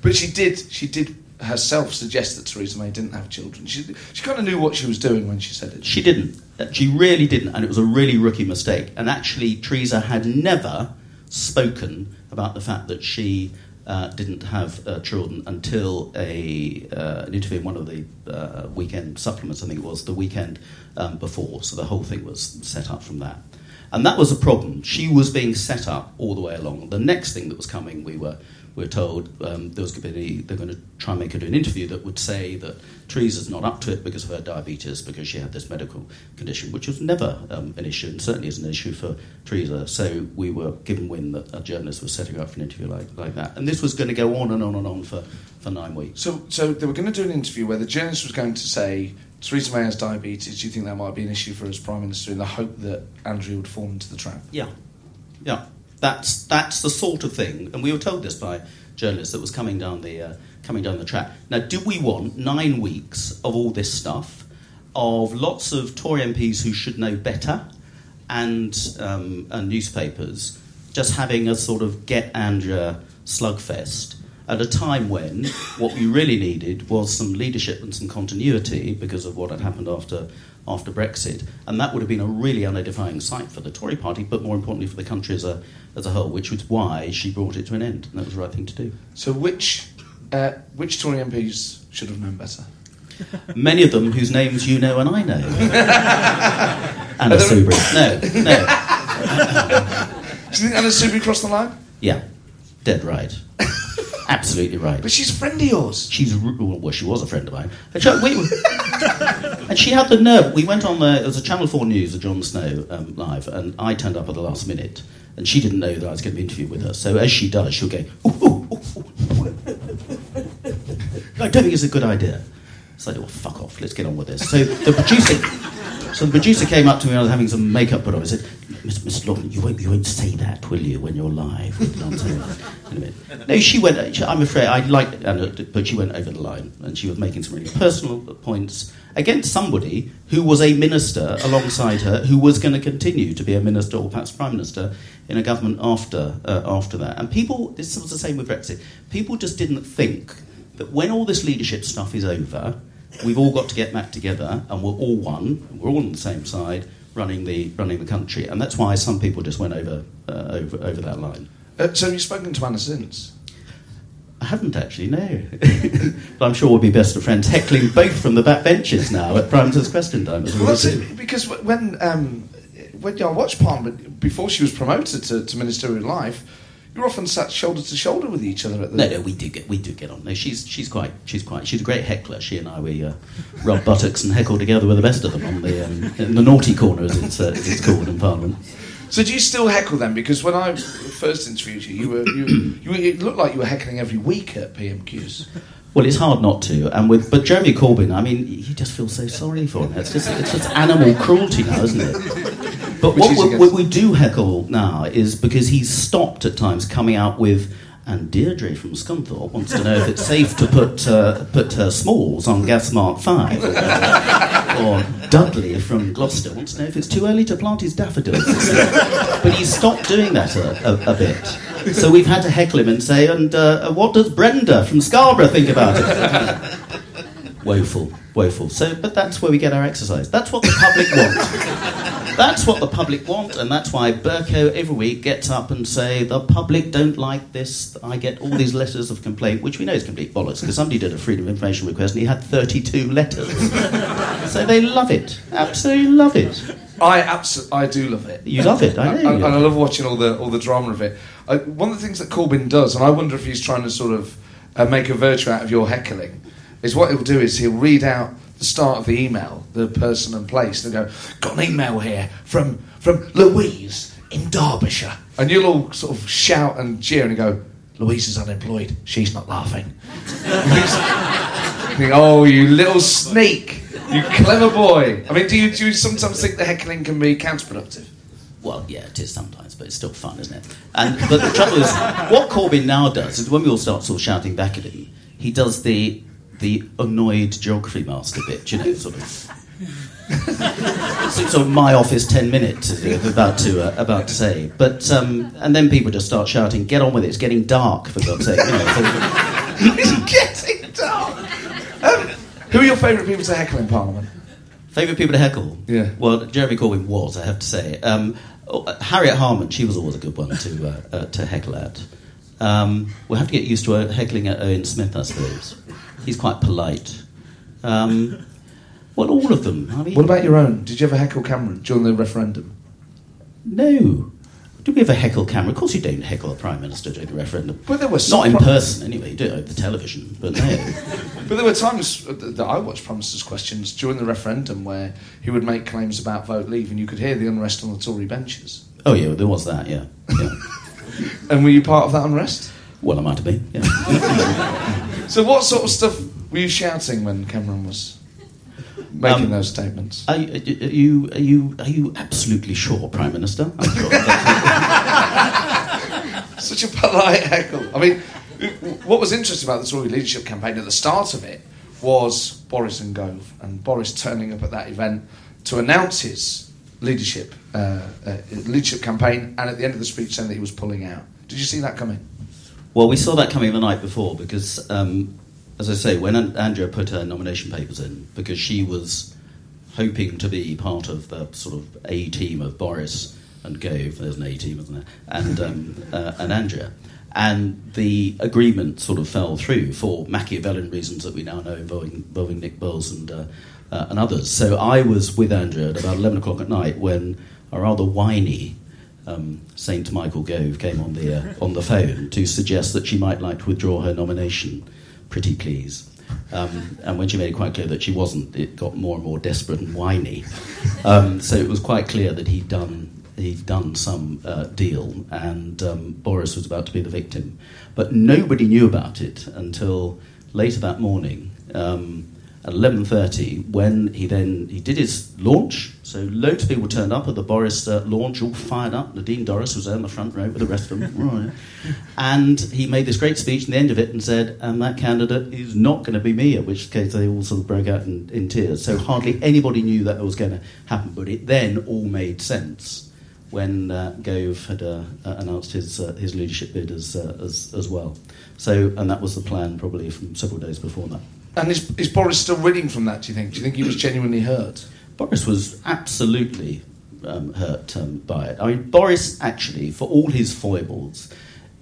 But she did she did herself suggest that Theresa May didn't have children. She she kind of knew what she was doing when she said it. She didn't. She really didn't, and it was a really rookie mistake. And actually, Theresa had never spoken about the fact that she uh, didn't have uh, children until a, uh, an interview in one of the uh, weekend supplements, I think it was, the weekend um, before. So the whole thing was set up from that. And that was a problem. She was being set up all the way along. The next thing that was coming, we were we were told um, there was going to be, they're going to try and make her do an interview that would say that Theresa's not up to it because of her diabetes, because she had this medical condition, which was never um, an issue and certainly isn't an issue for Theresa. So we were given wind that a journalist was setting up for an interview like, like that. And this was going to go on and on and on for, for nine weeks. So, so they were going to do an interview where the journalist was going to say, Theresa May has diabetes. Do you think that might be an issue for us, Prime Minister, in the hope that Andrea would fall into the trap? Yeah, yeah. That's that's the sort of thing, and we were told this by journalists that was coming down the uh, coming down the track. Now, do we want nine weeks of all this stuff, of lots of Tory MPs who should know better, and um, and newspapers just having a sort of get Andrea slugfest? At a time when what we really needed was some leadership and some continuity because of what had happened after after Brexit, and that would have been a really unedifying sight for the Tory party, but more importantly for the country as a, as a whole, which was why she brought it to an end, and that was the right thing to do. So, which, uh, which Tory MPs should have known better? Many of them whose names you know and I know. Anna Soubry. No, no. Do you think Anna Soubry crossed the line? Yeah, dead right. Absolutely right. But she's a friend of yours. She's well, she was a friend of mine. We, and she had the nerve. We went on the it was a Channel Four News, a Jon Snow um, live, and I turned up at the last minute, and she didn't know that I was going to be interviewed with her. So as she does, she'll go. Ooh, ooh, ooh, I don't think it's a good idea. So I said, well, fuck off. Let's get on with this. So the producer. So the producer came up to me and I was having some makeup put on. I said, Mr. Mr. Loughton, you won't, you won't say that, will you, when you're live No, she went, I'm afraid, I liked Anna, but she went over the line and she was making some really personal points against somebody who was a minister alongside her, who was going to continue to be a minister or perhaps prime minister in a government after, uh, after that. And people, this was the same with Brexit, people just didn't think that when all this leadership stuff is over, we've all got to get back together and we're all one, we're all on the same side, running the, running the country. And that's why some people just went over, uh, over, over that line. Uh, so, have spoken to Anna since? I haven't actually, no. but I'm sure we'll be best of friends, heckling both from the back benches now at Prime Minister's Question Time. As well, well because when, um, when I watched Parliament, before she was promoted to, to ministerial life, you're often sat shoulder to shoulder with each other at the. No, no, we do get we do get on. No, she's she's quite she's quite she's a great heckler. She and I we uh, rub buttocks and heckle together with the best of them on the um, in the naughty corner as it's uh, as it's called in Parliament. So do you still heckle them? Because when I first interviewed you, you were you, you it looked like you were heckling every week at PMQs. Well, it's hard not to, and with but Jeremy Corbyn, I mean, you just feel so sorry for him. It's just it's just animal cruelty now, isn't it? But what we, what we do heckle now is because he's stopped at times coming out with. And Deirdre from Scunthorpe wants to know if it's safe to put uh, put her smalls on gas mark five. Or, Dudley from Gloucester wants to know if it's too early to plant his daffodils. but he's stopped doing that a, a, a bit. So we've had to heckle him and say, and uh, what does Brenda from Scarborough think about it? Woeful, woeful. So, but that's where we get our exercise. That's what the public want. That's what the public want, and that's why Bercow every week gets up and say the public don't like this. I get all these letters of complaint, which we know is complete bollocks because somebody did a freedom of information request and he had 32 letters. so they love it, absolutely love it. I absolutely, I do love it. You love it, I know. And, and I love watching all the all the drama of it. I, one of the things that Corbyn does, and I wonder if he's trying to sort of uh, make a virtue out of your heckling, is what he'll do is he'll read out the start of the email, the person and place, and go, "Got an email here from from Louise in Derbyshire," and you'll all sort of shout and jeer and go, "Louise is unemployed. She's not laughing." Think, oh, you little sneak, you clever boy. I mean, do you do you sometimes think the heckling can be counterproductive? Well, yeah, it is sometimes, but it's still fun, isn't it? And but the trouble is, what Corbyn now does is when we all start sort of shouting back at him, he does the the annoyed geography master bit, you know, sort of. sort of my office ten minutes about to uh, about to say, but um, and then people just start shouting, "Get on with it! It's getting dark for God's sake!" You know, so- it's getting dark. Um, who are your favourite people to heckle in Parliament? Favourite people to heckle? Yeah. Well, Jeremy Corbyn was, I have to say. Um, oh, Harriet Harman, she was always a good one to uh, uh, to heckle at. Um, we'll have to get used to heckling at Owen Smith, I suppose. He's quite polite. Um, well, all of them. I mean, What about your own? Did you ever heckle Cameron during the referendum? no. Do we ever heckle Cameron? Of course, you don't heckle a prime minister during the referendum. But there were Not in some- person, anyway. You do it over the television, but no. But there were times that I watched Prime Minister's questions during the referendum where he would make claims about vote leave, and you could hear the unrest on the Tory benches. oh yeah, there was that. Yeah. yeah. And were you part of that unrest? Well, I might have been. Yeah. So, what sort of stuff were you shouting when Cameron was making Um, those statements? Are you, are you are you are you absolutely sure, Prime Minister? I'm sure. Such a polite heckle. I mean, what was interesting about the Tory leadership campaign at the start of it was Boris and Gove, and Boris turning up at that event to announce his leadership uh, uh, leadership campaign, and at the end of the speech saying that he was pulling out. Did you see that coming? Well, we saw that coming the night before because, um, as I say, when Andrea put her nomination papers in, because she was hoping to be part of the sort of A team of Boris and Gove, there's an A team, isn't there? And, um, uh, and Andrea. And the agreement sort of fell through for Machiavellian reasons that we now know involving, involving Nick Bowles and, uh, uh, and others. So I was with Andrea at about 11 o'clock at night when a rather whiny um, Saint Michael Gove came on the uh, on the phone to suggest that she might like to withdraw her nomination. Pretty please. Um, and when she made it quite clear that she wasn't, it got more and more desperate and whiny. Um, so it was quite clear that he'd done he'd done some uh, deal, and um, Boris was about to be the victim. But nobody knew about it until later that morning. Um, at 11.30 when he then he did his launch so loads of people turned up at the boris uh, launch all fired up nadine dorries was there in the front row with the rest of them right. and he made this great speech at the end of it and said and that candidate is not going to be me at which case they all sort of broke out in, in tears so hardly anybody knew that was going to happen but it then all made sense when uh, Gove had uh, uh, announced his uh, his leadership bid as, uh, as as well. So, and that was the plan probably from several days before that. And is, is Boris still reading from that, do you think? Do you think he was genuinely hurt? Boris was absolutely um, hurt um, by it. I mean, Boris actually, for all his foibles,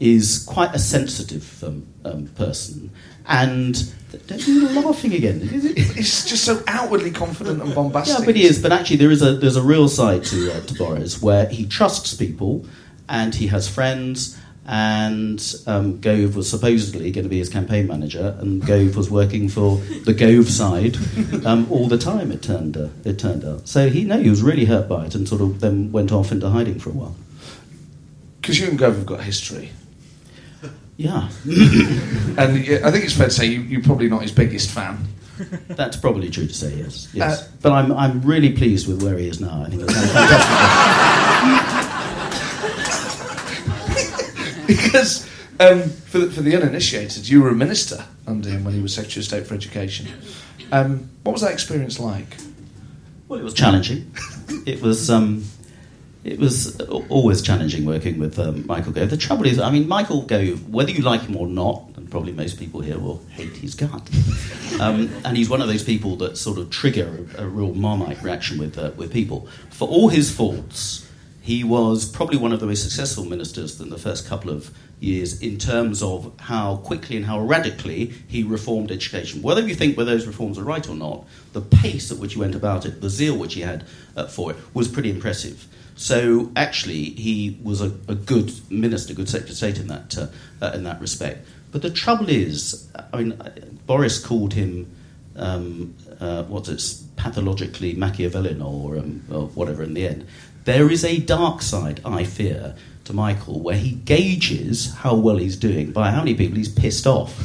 is quite a sensitive um, um, person. And don't you laughing again? He's just so outwardly confident and bombastic. Yeah, but he is. But actually, there is a there's a real side to uh, to Boris where he trusts people, and he has friends. And um, Gove was supposedly going to be his campaign manager, and Gove was working for the Gove side um, all the time. It turned uh, it turned out. So he no, he was really hurt by it, and sort of then went off into hiding for a while. Because you and Gove have got history. Yeah, And I think it's fair to say you, you're probably not his biggest fan. that's probably true to say. Yes, yes. Uh, but I'm I'm really pleased with where he is now. I think it's fantastic. because um, for, the, for the uninitiated, you were a minister under him when he was Secretary of State for Education. Um, what was that experience like? Well, it was challenging. It was um, it was always challenging working with um, Michael Gove. The trouble is, I mean, Michael Gove, whether you like him or not, and probably most people here will hate his gut, um, and he's one of those people that sort of trigger a, a real marmite reaction with uh, with people. For all his faults, he was probably one of the most successful ministers in the first couple of years in terms of how quickly and how radically he reformed education. Whether you think whether those reforms are right or not, the pace at which he went about it, the zeal which he had uh, for it, was pretty impressive. So actually, he was a, a good minister, good Secretary of State in that uh, uh, in that respect. But the trouble is, I mean, Boris called him um, uh, what's it, pathologically Machiavellian or, um, or whatever in the end. There is a dark side, I fear, to Michael where he gauges how well he's doing by how many people he's pissed off.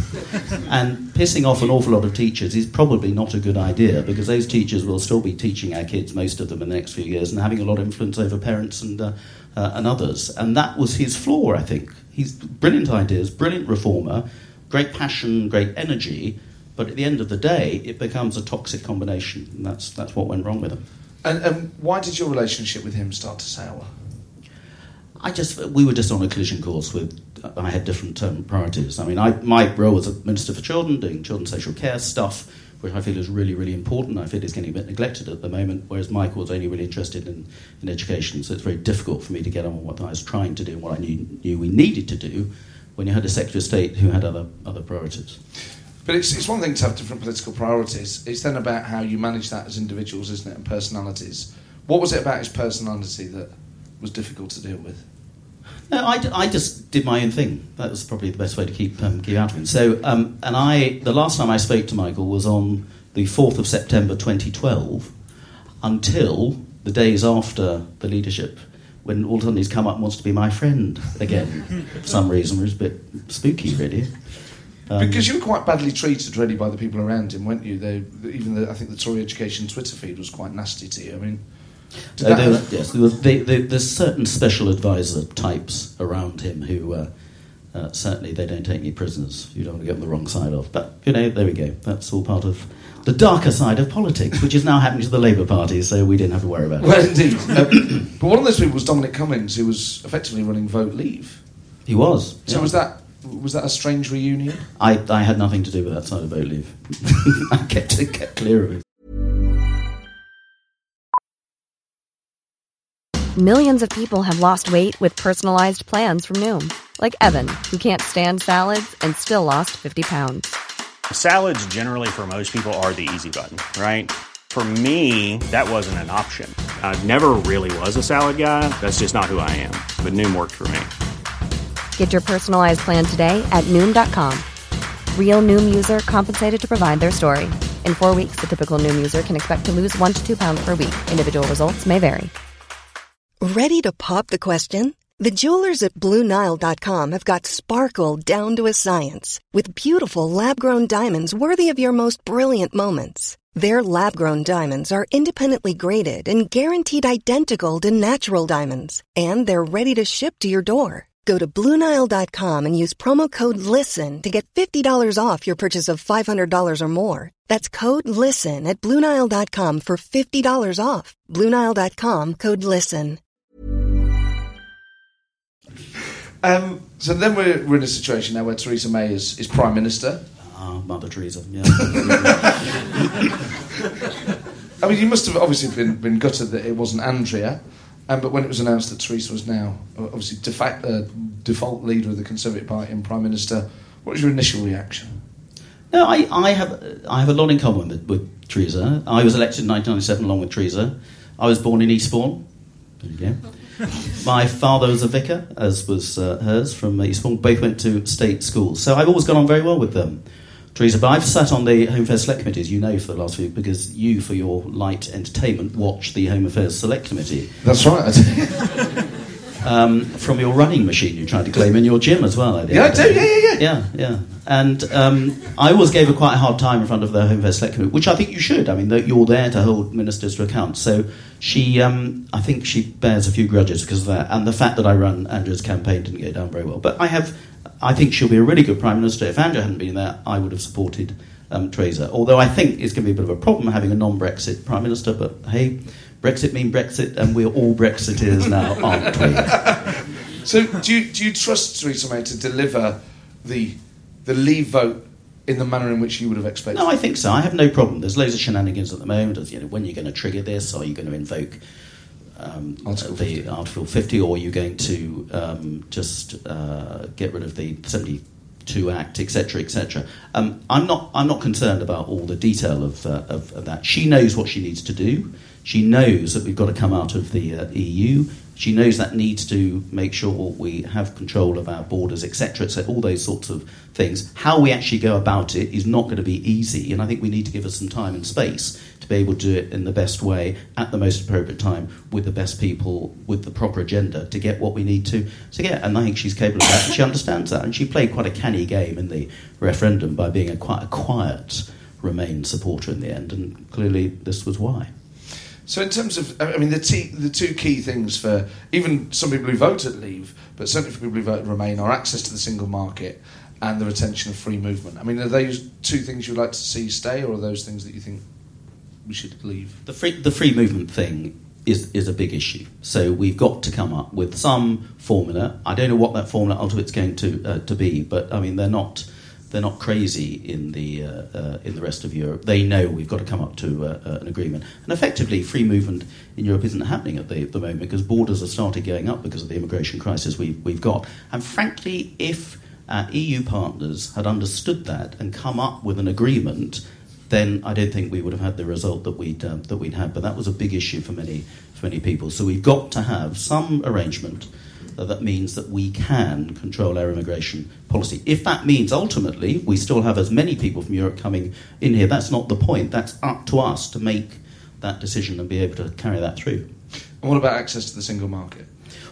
and pissing off an awful lot of teachers is probably not a good idea because those teachers will still be teaching our kids, most of them, in the next few years and having a lot of influence over parents and, uh, uh, and others. And that was his flaw, I think. He's brilliant ideas, brilliant reformer, great passion, great energy. But at the end of the day, it becomes a toxic combination, and that's, that's what went wrong with him. And, and why did your relationship with him start to sour? I just we were just on a collision course with. I had different um, priorities. I mean, I, my role as a minister for children, doing children's social care stuff, which I feel is really, really important. I feel is getting a bit neglected at the moment, whereas Michael was only really interested in, in education. So it's very difficult for me to get on with what I was trying to do, and what I knew, knew we needed to do, when you had a Secretary of State who had other, other priorities. But it's, it's one thing to have different political priorities. It's then about how you manage that as individuals, isn't it, and personalities. What was it about his personality that was difficult to deal with? No, I, I just did my own thing. That was probably the best way to keep um, keep out of him. So, um, and I, the last time I spoke to Michael was on the fourth of September, 2012, until the days after the leadership, when all of a sudden he's come up and wants to be my friend again for some reason, which is a bit spooky, really. Um, because you were quite badly treated, really, by the people around him, weren't you? They, even the, I think the Tory Education Twitter feed was quite nasty to you. I mean. Uh, there, yes, there they, they, there's certain special advisor types around him who uh, uh, certainly they don't take any prisoners. You don't want to get on the wrong side of. But you know, there we go. That's all part of the darker side of politics, which is now happening to the Labour Party. So we didn't have to worry about it. Well, indeed. uh, but one of those people was Dominic Cummings, who was effectively running Vote Leave. He was. So yeah. was that was that a strange reunion? I, I had nothing to do with that side of Vote Leave. I kept, kept clear of it. Millions of people have lost weight with personalized plans from Noom, like Evan, who can't stand salads and still lost 50 pounds. Salads, generally, for most people, are the easy button, right? For me, that wasn't an option. I never really was a salad guy. That's just not who I am. But Noom worked for me. Get your personalized plan today at Noom.com. Real Noom user compensated to provide their story. In four weeks, the typical Noom user can expect to lose one to two pounds per week. Individual results may vary. Ready to pop the question? The jewelers at BlueNile.com have got sparkle down to a science with beautiful lab grown diamonds worthy of your most brilliant moments. Their lab grown diamonds are independently graded and guaranteed identical to natural diamonds, and they're ready to ship to your door. Go to Bluenile.com and use promo code LISTEN to get $50 off your purchase of $500 or more. That's code LISTEN at Bluenile.com for $50 off. Bluenile.com code LISTEN. Um, so then we're, we're in a situation now where Theresa May is, is Prime Minister. Ah, uh, Mother Teresa, yeah. I mean, you must have obviously been, been gutted that it wasn't Andrea. Um, but when it was announced that Theresa was now uh, obviously de facto, uh, default leader of the Conservative Party and Prime Minister, what was your initial reaction? No, I, I have I have a lot in common with, with Theresa. I was elected in 1997 along with Theresa. I was born in Eastbourne. There you go. My father was a vicar, as was uh, hers from Eastbourne. Both went to state schools, so I've always got on very well with them. Theresa, but I've sat on the Home Affairs Select Committee, as you know, for the last few because you, for your light entertainment, watch the Home Affairs Select Committee. That's right. um, from your running machine, you tried to claim in your gym as well. I yeah, I do. Yeah, yeah, yeah. Yeah, yeah. And um, I always gave her quite a hard time in front of the Home Affairs Select Committee, which I think you should. I mean, you're there to hold ministers to account. So she, um, I think she bears a few grudges because of that, and the fact that I run Andrea's campaign didn't go down very well. But I have I think she'll be a really good Prime Minister. If Andrea hadn't been there, I would have supported um, Theresa. Although I think it's going to be a bit of a problem having a non Brexit Prime Minister, but hey, Brexit means Brexit, and we're all Brexiteers now, aren't we? so, do you, do you trust Theresa May to deliver the, the leave vote in the manner in which you would have expected? No, I think so. I have no problem. There's loads of shenanigans at the moment. As, you know, when you're going to trigger this, are you going to invoke um, Article the 50. Article 50, or are you going to um, just uh, get rid of the 72 Act, etc., etc.? Um, I'm not. I'm not concerned about all the detail of, uh, of, of, that. She knows what she needs to do. She knows that we've got to come out of the uh, EU. She knows that needs to make sure we have control of our borders, etc., etc., all those sorts of things. How we actually go about it is not going to be easy, and I think we need to give us some time and space to be able to do it in the best way at the most appropriate time with the best people with the proper agenda to get what we need to to get. And I think she's capable of that, and she understands that. And she played quite a canny game in the referendum by being a quite a quiet Remain supporter in the end, and clearly this was why. So, in terms of, I mean, the, t- the two key things for even some people who voted Leave, but certainly for people who voted Remain, are access to the single market and the retention of free movement. I mean, are those two things you'd like to see stay, or are those things that you think we should leave? The free, the free movement thing is, is a big issue. So we've got to come up with some formula. I don't know what that formula ultimately is going to uh, to be, but I mean they're not they're not crazy in the uh, uh, in the rest of Europe. They know we've got to come up to uh, uh, an agreement. And effectively, free movement in Europe isn't happening at the, the moment because borders have started going up because of the immigration crisis we've we've got. And frankly, if our EU partners had understood that and come up with an agreement, then I don't think we would have had the result that we'd um, that we'd had. But that was a big issue for many for many people. So we've got to have some arrangement uh, that means that we can control our immigration policy. If that means ultimately we still have as many people from Europe coming in here, that's not the point. That's up to us to make that decision and be able to carry that through. And what about access to the single market?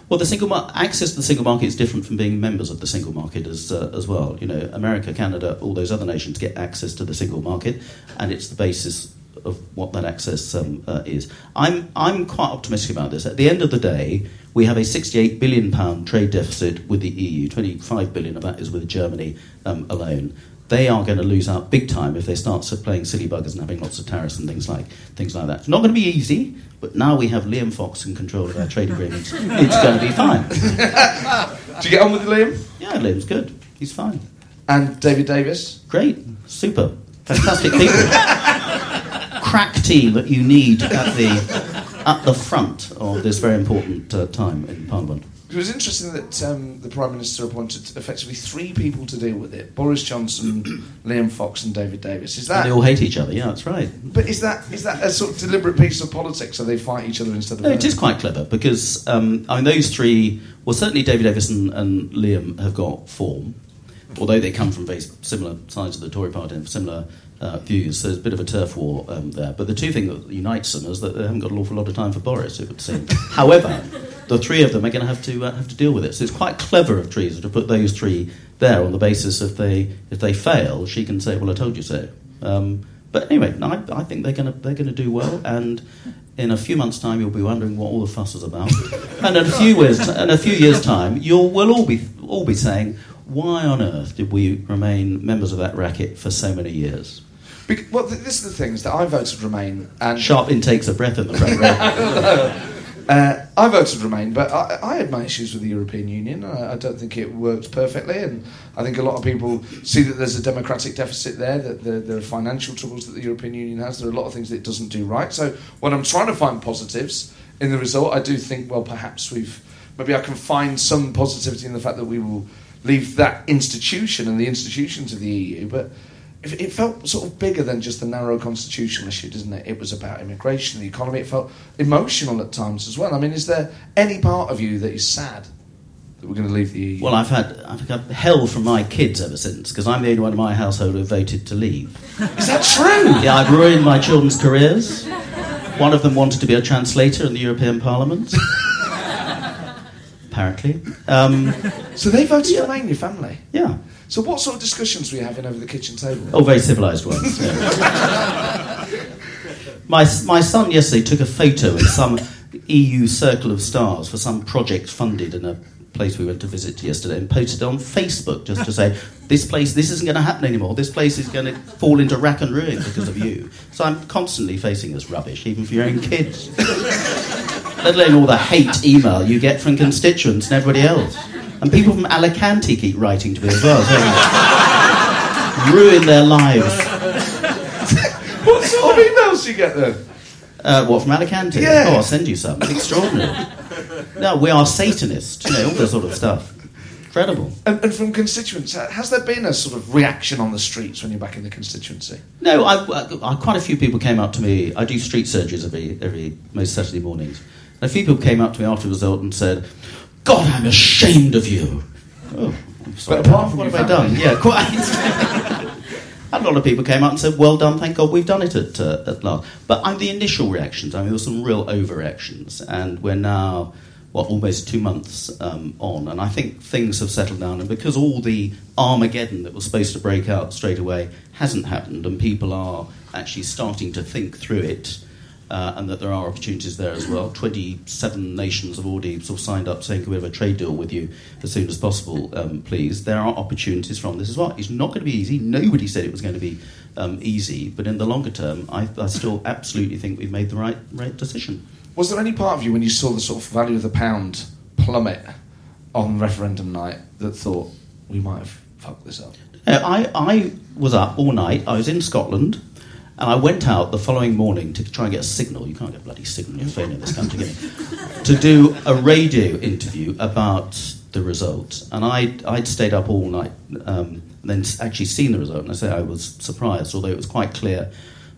Well, the single mar- access to the single market is different from being members of the single market as uh, as well. You know, America, Canada, all those other nations get access to the single market, and it's the basis of what that access um, uh, is. I'm I'm quite optimistic about this. At the end of the day, we have a 68 billion pound trade deficit with the EU. 25 billion of that is with Germany um, alone. They are going to lose out big time if they start playing silly buggers and having lots of tariffs and things like things like that. It's not going to be easy, but now we have Liam Fox in control of our trade agreements. it's going to be fine. Do you get on with Liam? Yeah, Liam's good. He's fine. And David Davis? Great, super, fantastic people. Crack team that you need at the at the front of this very important uh, time in Parliament. It was interesting that um, the Prime Minister appointed effectively three people to deal with it Boris Johnson, Liam Fox, and David Davis. Is that. And they all hate each other, yeah, that's right. But is that is that a sort of deliberate piece of politics so they fight each other instead of. No, it is quite clever because, um, I mean, those three, well, certainly David Davis and, and Liam have got form, although they come from very similar sides of the Tory party and similar uh, views. There's a bit of a turf war um, there. But the two things that unites them is that they haven't got an awful lot of time for Boris, it would seem. However, the three of them are going to have to uh, have to deal with it. So it's quite clever of Theresa to put those three there on the basis if they if they fail, she can say, "Well, I told you so." Um, but anyway, I, I think they're going to they're going to do well and. In a few months' time, you'll be wondering what all the fuss is about, and in a few years, in a few years' time, you'll we'll all be all be saying, "Why on earth did we remain members of that racket for so many years?" Bec- well, th- this is the thing: is that I voted Remain, and Sharp intakes of breath in the front row. uh, I voted Remain, but I, I had my issues with the European Union. I, I don't think it worked perfectly, and I think a lot of people see that there's a democratic deficit there, that there, there are financial troubles that the European Union has. There are a lot of things that it doesn't do right. So when I'm trying to find positives in the result, I do think, well, perhaps we've maybe I can find some positivity in the fact that we will leave that institution and the institutions of the EU, but it felt sort of bigger than just the narrow constitutional issue, doesn't it? It was about immigration, the economy. It felt emotional at times as well. I mean, is there any part of you that is sad that we're going to leave the EU? Well, I've had I've had hell from my kids ever since because I'm the only one in my household who voted to leave. is that true? Yeah, I've ruined my children's careers. One of them wanted to be a translator in the European Parliament. Apparently, um, So they voted to remain your family. yeah. So what sort of discussions were you having over the kitchen table? Oh, very civilised ones. yeah. my my son yesterday took a photo in some EU Circle of Stars for some project funded in a place we went to visit yesterday and posted it on Facebook just to say this place this isn't going to happen anymore. This place is going to fall into rack and ruin because of you. So I'm constantly facing this rubbish, even for your own kids. Let alone all the hate email you get from constituents and everybody else. And people from Alicante keep writing to me as well, ruin their lives. What sort of emails do you get then? Uh, what from Alicante? Yeah. Oh, I'll send you some. It's Extraordinary. no, we are Satanists. You know all that sort of stuff. incredible. And, and from constituents, has there been a sort of reaction on the streets when you're back in the constituency? No, I, I- quite a few people came up to me. I do street surgeries every, every most Saturday mornings. And a few people came up to me after the result and said, God, I'm ashamed of you. Oh, sorry. But apart from what have I done? Yeah, quite. a lot of people came up and said, Well done, thank God we've done it at, uh, at last. But I'm the initial reactions. I mean, there were some real overreactions. And we're now, what, almost two months um, on. And I think things have settled down. And because all the Armageddon that was supposed to break out straight away hasn't happened, and people are actually starting to think through it. Uh, and that there are opportunities there as well. 27 nations have already sort of signed up saying, Can we have a trade deal with you as soon as possible, um, please? There are opportunities from this as well. It's not going to be easy. Nobody said it was going to be um, easy, but in the longer term, I, I still absolutely think we've made the right, right decision. Was there any part of you when you saw the sort of value of the pound plummet on referendum night that thought we might have fucked this up? Uh, I, I was up all night. I was in Scotland. And I went out the following morning to try and get a signal. You can't get a bloody signal on your phone in this country? To do a radio interview about the result. And I'd, I'd stayed up all night um, and then actually seen the result. And I say I was surprised, although it was quite clear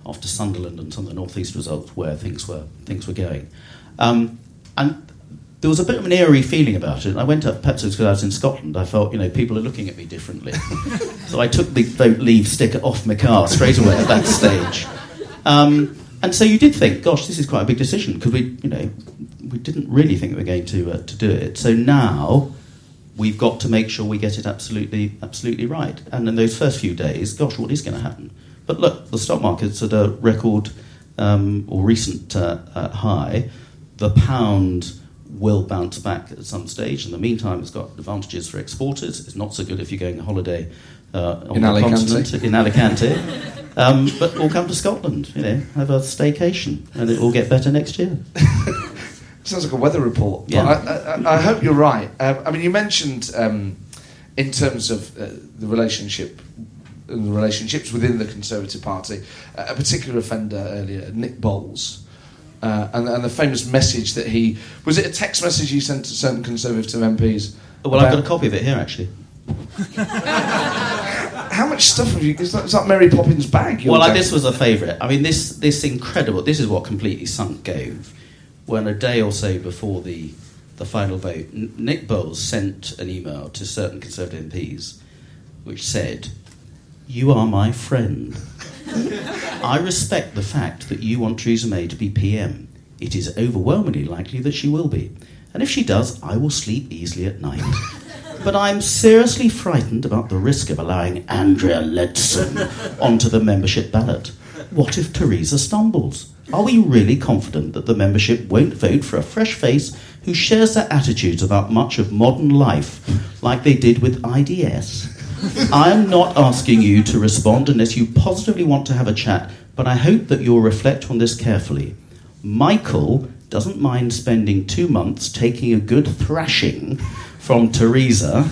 after Sunderland and some of the North East results where things were, things were going. Um, and there was a bit of an eerie feeling about it. I went up, perhaps because I was in Scotland. I felt, you know, people are looking at me differently. so I took the vote leave sticker off my car straight away at that stage. Um, and so you did think, gosh, this is quite a big decision because we, you know, we didn't really think we were going to uh, to do it. So now we've got to make sure we get it absolutely absolutely right. And in those first few days, gosh, what is going to happen? But look, the stock market's at a record um, or recent uh, uh, high. The pound will bounce back at some stage. In the meantime, it's got advantages for exporters. It's not so good if you're going on holiday uh, on In the Alicante. continent in Alicante. um, but we'll come to Scotland, you know, have a staycation, and it will get better next year. Sounds like a weather report. Yeah. I, I, I hope you're right. Um, I mean, you mentioned um, in terms of uh, the relationship, and the relationships within the Conservative Party, uh, a particular offender earlier, Nick Bowles. Uh, and, and the famous message that he was it a text message he sent to certain Conservative MPs? Well, I've got a copy of it here, actually. How much stuff have you? Is that, is that Mary Poppins bag? Well, like, this was a favourite. I mean, this this incredible. This is what completely sunk Gove. When a day or so before the the final vote, Nick Bowles sent an email to certain Conservative MPs, which said, "You are my friend. I respect the fact that you want Theresa May to be PM. It is overwhelmingly likely that she will be, and if she does, I will sleep easily at night." But I'm seriously frightened about the risk of allowing Andrea Leadsom onto the membership ballot. What if Theresa stumbles? Are we really confident that the membership won't vote for a fresh face who shares their attitudes about much of modern life, like they did with IDS? I am not asking you to respond unless you positively want to have a chat, but I hope that you'll reflect on this carefully. Michael doesn't mind spending two months taking a good thrashing from Theresa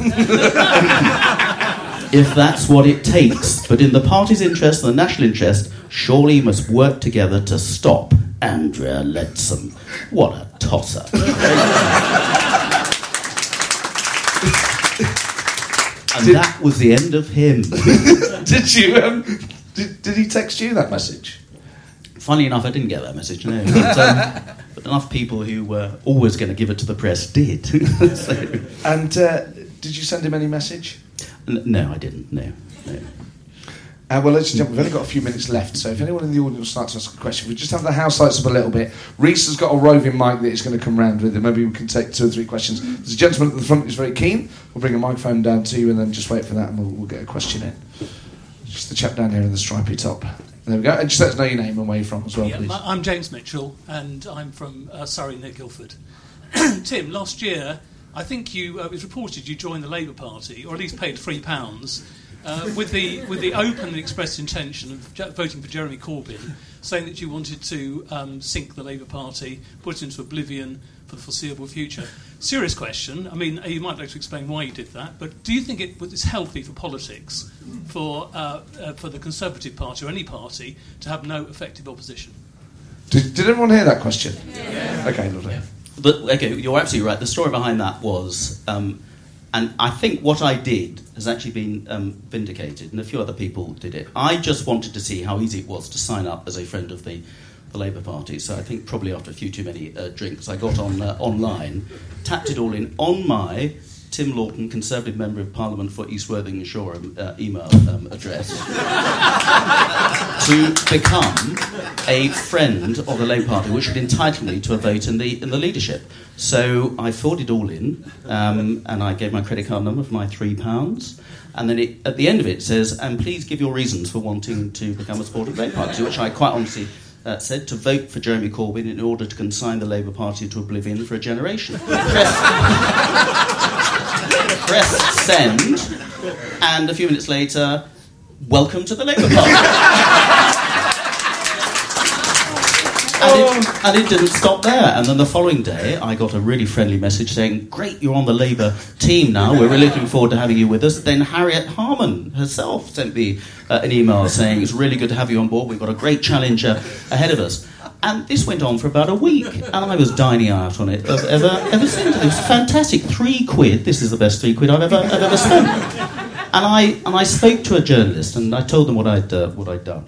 if that's what it takes. But in the party's interest and the national interest, surely you must work together to stop Andrea Leadsom. What a tosser. And that was the end of him. did you? Um, did, did he text you that message? Funny enough, I didn't get that message, no. But, um, but enough people who were always going to give it to the press did. So- And uh, did you send him any message? N- no, I didn't, no. no. Uh, well, ladies and gentlemen, we've only got a few minutes left, so if anyone in the audience starts to ask a question, we just have the house lights up a little bit. Reese has got a roving mic that he's going to come round with, and maybe we can take two or three questions. There's a gentleman at the front who's very keen. We'll bring a microphone down to you, and then just wait for that, and we'll, we'll get a question in. Just the chap down here in the stripy top. There we go. And just let us know your name and where you're from as well, Yeah, please. I'm James Mitchell, and I'm from uh, Surrey near Guildford. Tim, last year, I think you uh, it was reported you joined the Labour Party, or at least paid three pounds, uh, with the with the open and expressed intention of je- voting for Jeremy Corbyn, saying that you wanted to um, sink the Labour Party, put it into oblivion for the foreseeable future. Serious question. I mean, you might like to explain why you did that, but do you think it was healthy for politics, for uh, uh, for the Conservative Party or any party to have no effective opposition? Did, did everyone hear that question? Okay, lovely. But okay, you're absolutely right. The story behind that was um, And I think what I did has actually been um, vindicated, and a few other people did it. I just wanted to see how easy it was to sign up as a friend of the, the Labour Party. So I think probably after a few too many uh, drinks, I got on uh, online, tapped it all in on my Tim Loughton, Conservative Member of Parliament for East Worthing Shoreham uh, email um, address to become a friend of the Labour Party, which would entitle me to a vote in the in the leadership. So I filled it all in, um, and I gave my credit card number for my three pounds. And then it, at the end of it says, and please give your reasons for wanting to become a supporter of the Labour Party, which I quite honestly uh, said to vote for Jeremy Corbyn in order to consign the Labour Party to oblivion for a generation. Press, send, and a few minutes later, welcome to the Labour Party. And it, and it, didn't stop there. And then the following day, I got a really friendly message saying, Great, you're on the Labour team now. We're really looking forward to having you with us. Then Harriet Harman herself sent me uh, an email saying, It's really good to have you on board. We've got a great challenge uh, ahead of us. And this went on for about a week, and I was dining out on it ever, ever since. It was fantastic. Three quid. This is the best three quid I've ever, I've ever spent. And I, and I spoke to a journalist, and I told them what I'd, uh, what I'd done.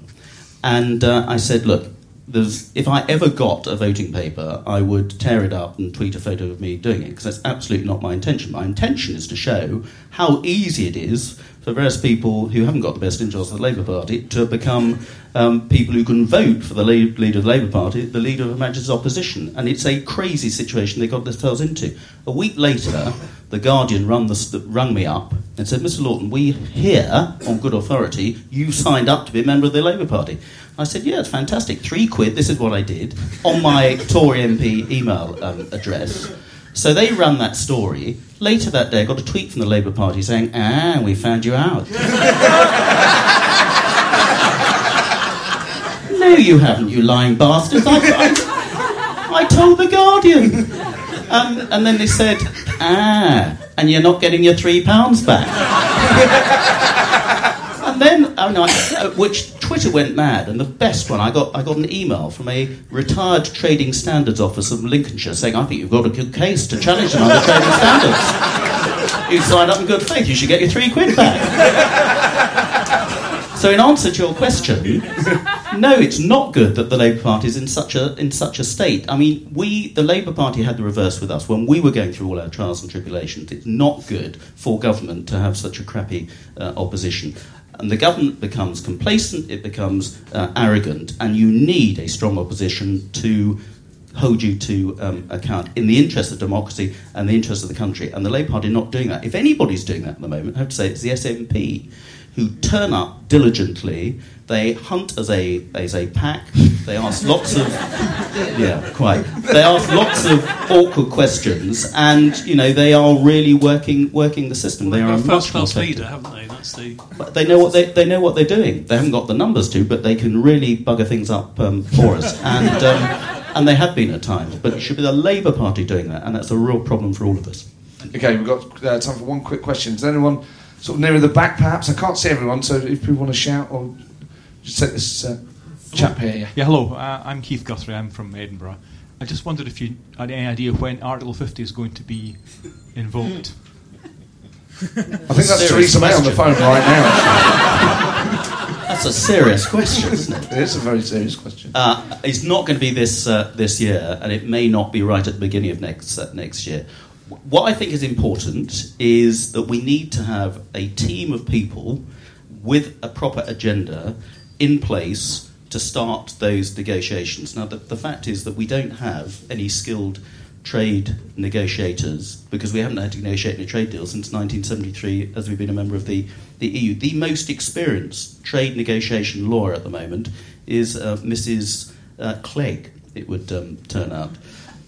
And uh, I said, Look, if I ever got a voting paper, I would tear it up and tweet a photo of me doing it because that's absolutely not my intention. My intention is to show how easy it is for various people who haven't got the best interests of the Labour Party to become um, people who can vote for the leader of the Labour Party, the leader of the Majesty's opposition. And it's a crazy situation they got themselves into. A week later, The Guardian rung, the, rung me up and said, Mr. Loughton, we hear on good authority you signed up to be a member of the Labour Party. I said, yeah, it's fantastic. Three quid, this is what I did, on my Tory MP email um, address. So they ran that story. Later that day, I got a tweet from the Labour Party saying, ah, we found you out. no, you haven't, you lying bastards. I, I, I told The Guardian. Um, and then they said, ah, and you're not getting your three pounds back. and then, oh no, uh, which Twitter went mad, and the best one, I got, I got an email from a retired trading standards officer from Lincolnshire saying, I think you've got a good case to challenge them under trading standards. You signed up in good faith, you should get your three quid back. so, in answer to your question, no, it's not good that the Labour Party is in such a in such a state. I mean, we the Labour Party had the reverse with us when we were going through all our trials and tribulations. It's not good for government to have such a crappy uh, opposition and the government becomes complacent, it becomes uh, arrogant, and you need a strong opposition to hold you to um, account in the interest of democracy and the interest of the country. And the Labour Party not doing that. If anybody's doing that at the moment, I have to say it's the SNP who turn up diligently. They hunt as a as a pack. They ask lots of yeah, quite. They ask lots of awkward questions, and you know they are really working working the system. Well, they are a a first much class more leader, haven't they? That's the. but they know what they, they know what they're doing. They haven't got the numbers to, but they can really bugger things up um, for us, and um, and they have been at times. But it should be the Labour Party doing that, and that's a real problem for all of us. Okay, we've got uh, time for one quick question. Does anyone sort of nearer the back, perhaps? I can't see everyone, so if people want to shout or just take this uh, chap here. Yeah. Yeah, hello. Uh, I'm Keith Guthrie. I'm from Edinburgh. I just wondered if you had any idea when Article 50 is going to be invoked. I think that's Serious Theresa May on the phone right now. That's a serious question, isn't it? It is a very serious question. Uh, it's not going to be this uh, this year, and it may not be right at the beginning of next uh, next year. What I think is important is that we need to have a team of people with a proper agenda in place to start those negotiations. Now, the, the fact is that we don't have any skilled trade negotiators because we haven't had to negotiate any trade deal since 1973 as we've been a member of the, the EU. The most experienced trade negotiation lawyer at the moment is uh, Mrs. Uh, Clegg, it would um, turn out.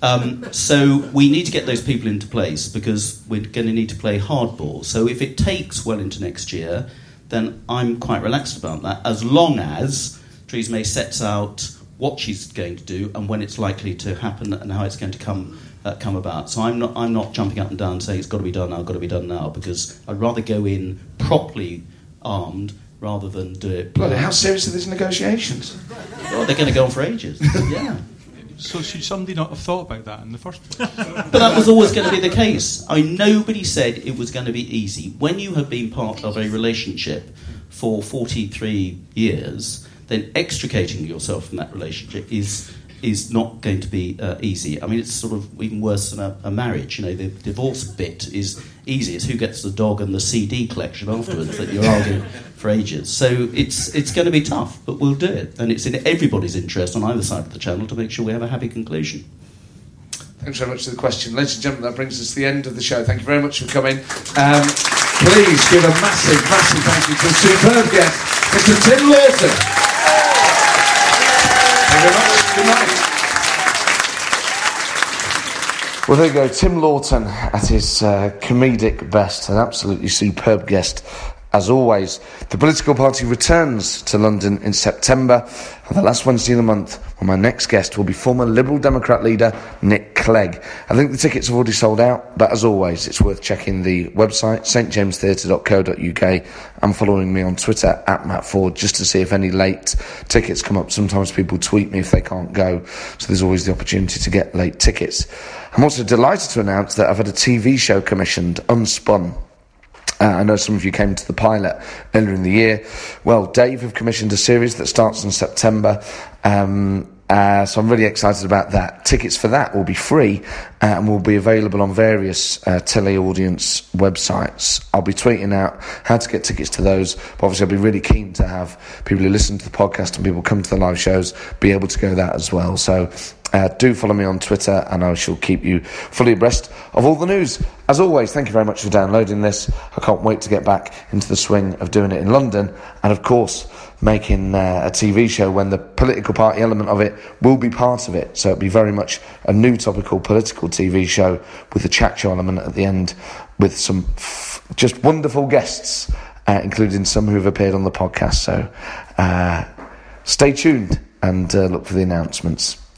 Um, so we need to get those people into place because we're going to need to play hardball. So if it takes well into next year, then I'm quite relaxed about that, as long as Theresa May sets out what she's going to do and when it's likely to happen and how it's going to come uh, come about. So I'm not I'm not jumping up and down saying it's got to be done now, got to be done now, because I'd rather go in properly armed rather than do it. Bloody, how serious are these negotiations? Oh, they're going to go on for ages. yeah. So should somebody not have thought about that in the first place? But that was always going to be the case. I nobody said it was going to be easy. When you have been part of a relationship for 43 years, then extricating yourself from that relationship is is not going to be uh, easy. I mean, it's sort of even worse than a, a, marriage. You know, the divorce bit is easy. It's who gets the dog and the CD collection afterwards that you're arguing for ages. So it's it's going to be tough, but we'll do it, and it's in everybody's interest on either side of the channel to make sure we have a happy conclusion. Thanks very much for the question. Ladies and gentlemen, that brings us to the end of the show. Thank you very much for coming. Um, please give a massive, massive thank you to a superb guest, Mr. Tim Loughton. Thank you very much. Well, there you go. Tim Loughton at his uh, comedic best, an absolutely superb guest as always. The political party returns to London in September, on the last Wednesday of the month, when my next guest will be former Liberal Democrat leader Nick Clegg. I think the tickets have already sold out, but as always, it's worth checking the website, stjamestheatre.co.uk, and following me on Twitter at Matt Forde just to see if any late tickets come up. Sometimes people tweet me if they can't go, so there's always the opportunity to get late tickets. I'm also delighted to announce that I've had a TV show commissioned, Unspun. Uh, I know some of you came to the pilot earlier in the year. Well, Dave have commissioned a series that starts in September. Um, uh, so I'm really excited about that. Tickets for that will be free uh, and will be available on various uh, tele-audience websites. I'll be tweeting out how to get tickets to those. But obviously, I'll be really keen to have people who listen to the podcast and people come to the live shows be able to go that as well. So uh, do follow me on Twitter, and I shall keep you fully abreast of all the news. As always, thank you very much for downloading this. I can't wait to get back into the swing of doing it in London, and of course, making uh, a TV show when the political party element of it will be part of it. So it'll be very much a new topical political TV show with a chat show element at the end, with some f- just wonderful guests, uh, including some who have appeared on the podcast. So uh, stay tuned and uh, look for the announcements.